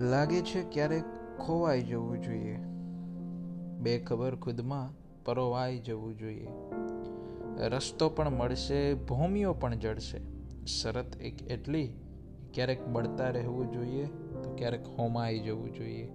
લાગે છે ક્યારેક ખોવાઈ જવું જોઈએ. બે ખબર ખુદમાં પરોવાઈ જવું જોઈએ. રસ્તો પણ મળશે, ભૂમિઓ પણ જડશે શરત એક એટલી, ક્યારેક બળતા રહેવું જોઈએ તો ક્યારેક હોમાઈ જવું જોઈએ.